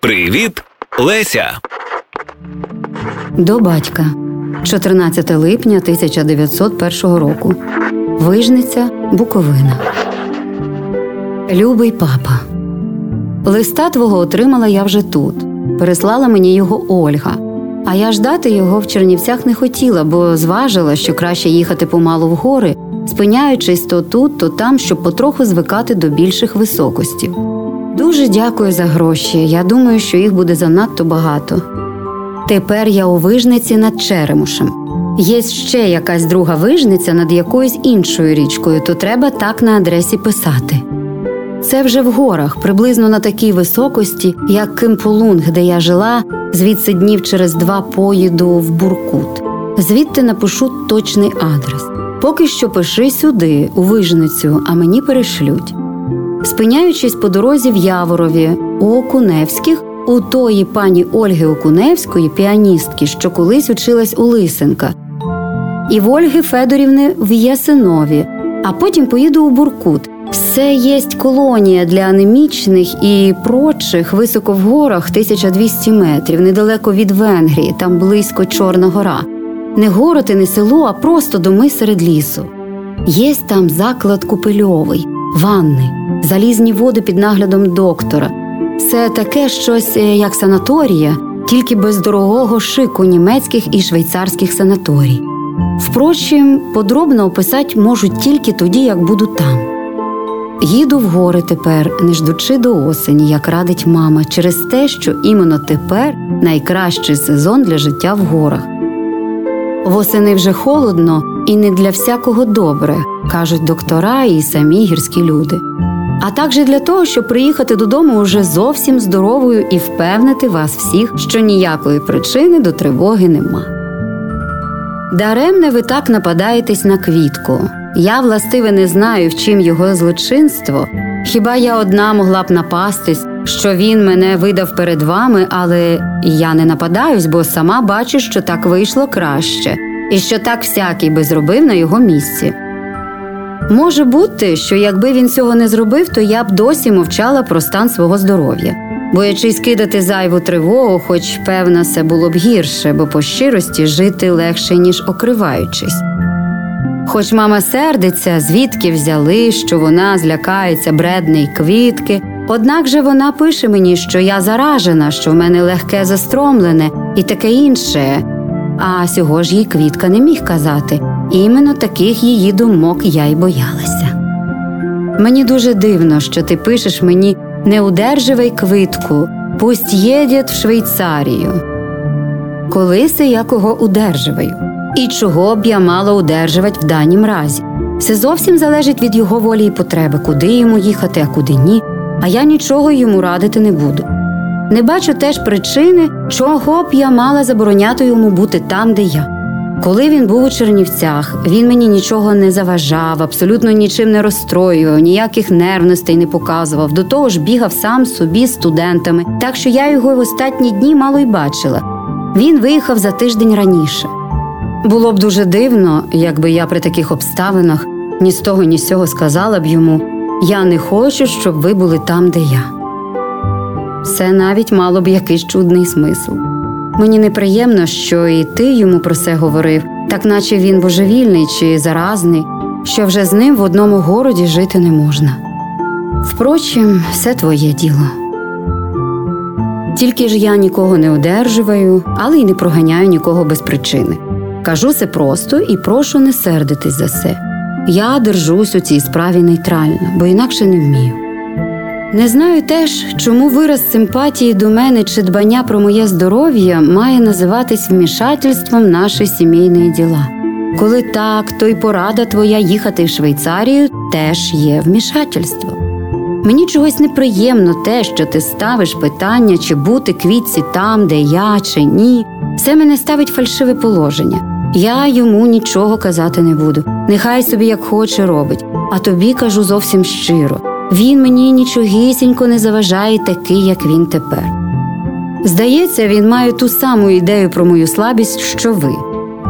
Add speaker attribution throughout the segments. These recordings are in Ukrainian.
Speaker 1: Привіт, Леся.
Speaker 2: До батька 14 липня 1901 року. Вижниця Буковина. Любий папа. Листа твого отримала я вже тут. Переслала мені його Ольга. А я ждати його в Чернівцях не хотіла, бо зважила, що краще їхати помалу в гори, спиняючись то тут, то там, щоб потроху звикати до більших високостів. Дуже дякую за гроші. Я думаю, що їх буде занадто багато. Тепер я у вижниці над Черемушем. Є ще якась друга вижниця над якоюсь іншою річкою, то треба так на адресі писати. Це вже в горах, приблизно на такій високості, як Кимполунг, де я жила, звідси днів через два поїду в Буркут. Звідти напишу точний адрес. Поки що пиши сюди, у вижницю, а мені перешлють. Спиняючись по дорозі в Яворові, у Окуневських, у тої пані Ольги Окуневської, піаністки, що колись училась у Лисенка, і в Ольги Федорівни в Ясинові, а потім поїду у Буркут. Все єсть колонія для анемічних і прочих високо в горах 1200 метрів, недалеко від Венгрії, там близько Чорна гора. Не город і не село, а просто доми серед лісу. Єсть там заклад купельовий, ванни, залізні води під наглядом доктора. Це таке щось е, як санаторія, тільки без дорогого шику німецьких і швейцарських санаторій. Впрочем, подробно описати можу тільки тоді, як буду там. Їду в гори тепер, не ждучи до осені, як радить мама, через те, що іменно тепер найкращий сезон для життя в горах. Восени вже холодно і не для всякого добре, кажуть доктора і самі гірські люди. А також для того, щоб приїхати додому уже зовсім здоровою і впевнити вас всіх, що ніякої причини до тривоги нема. Даремне ви так нападаєтесь на квітку. Я, властиве, не знаю, в чим його злочинство. Хіба я одна могла б напастись, що він мене видав перед вами, але я не нападаюсь, бо сама бачу, що так вийшло краще, і що так всякий би зробив на його місці. Може бути, що якби він цього не зробив, то я б досі мовчала про стан свого здоров'я, боячись кидати зайву тривогу, хоч певно, це було б гірше, бо по щирості жити легше, ніж окриваючись. Хоч мама сердиться, звідки взяли, що вона злякається бредний квітки, однак же вона пише мені, що я заражена, що в мене легке застромлене і таке інше. А сього ж їй квітка не міг казати. Іменно таких її думок я й боялася. Мені дуже дивно, що ти пишеш мені не удерживай квитку, пусть їдять в Швейцарію. Коли се я кого удерживаю? І чого б я мала удержувати в данім разі? Все зовсім залежить від його волі і потреби, куди йому їхати, а куди ні, а я нічого йому радити не буду. Не бачу теж причини, чого б я мала забороняти йому бути там, де я. Коли він був у Чернівцях, він мені нічого не заважав, абсолютно нічим не розстроював, ніяких нервностей не показував. До того ж, бігав сам собі з студентами, так що я його в останні дні мало й бачила. Він виїхав за тиждень раніше. Було б дуже дивно, якби я при таких обставинах ні з того, ні з цього сказала б йому я не хочу, щоб ви були там, де я. Це навіть мало б якийсь чудний смисл. Мені неприємно, що і ти йому про це говорив, так наче він божевільний чи заразний, що вже з ним в одному городі жити не можна. Впрочем, все твоє діло. Тільки ж я нікого не одержуваю, але й не проганяю нікого без причини. Кажу це просто і прошу не сердитись за це. Я держусь у цій справі нейтрально, бо інакше не вмію. Не знаю теж, чому вираз симпатії до мене чи дбання про моє здоров'я має називатись вмішательством наші сімейні діла. Коли так, то й порада твоя їхати в Швейцарію теж є вмішательство. Мені чогось неприємно те, що ти ставиш питання, чи бути квітці там, де я, чи ні. Це мене ставить фальшиве положення. Я йому нічого казати не буду. Нехай собі як хоче робить, а тобі кажу зовсім щиро. Він мені нічогісінько не заважає такий, як він тепер. Здається, він має ту саму ідею про мою слабість, що ви,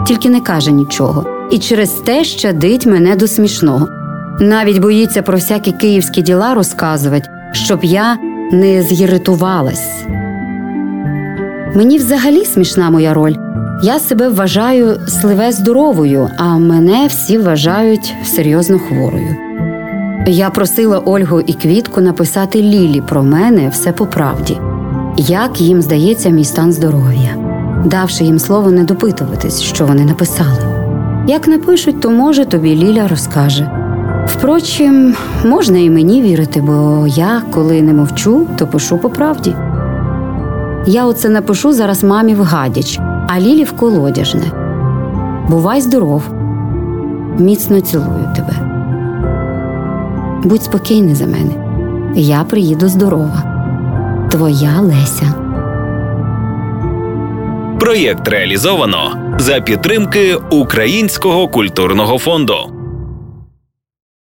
Speaker 2: тільки не каже нічого, і через те щадить мене до смішного. Навіть боїться про всякі київські діла розказувати, щоб я не з'єритувалась. Мені взагалі смішна моя роль. Я себе вважаю сливе здоровою, а мене всі вважають серйозно хворою. Я просила Ольгу і Квітку написати Лілі про мене все по правді, як їм здається мій стан здоров'я, давши їм слово не допитуватись, що вони написали. Як напишуть, то може тобі Ліля розкаже. Впрочем, можна і мені вірити, бо я, коли не мовчу, то пишу по правді. Я оце напишу зараз мамі в гадяч, а Лілі в колодяжне. Бувай здоров, міцно цілую тебе. Будь спокійний за мене. Я приїду здорова. Твоя Леся.
Speaker 1: Проєкт реалізовано за підтримки Українського культурного фонду.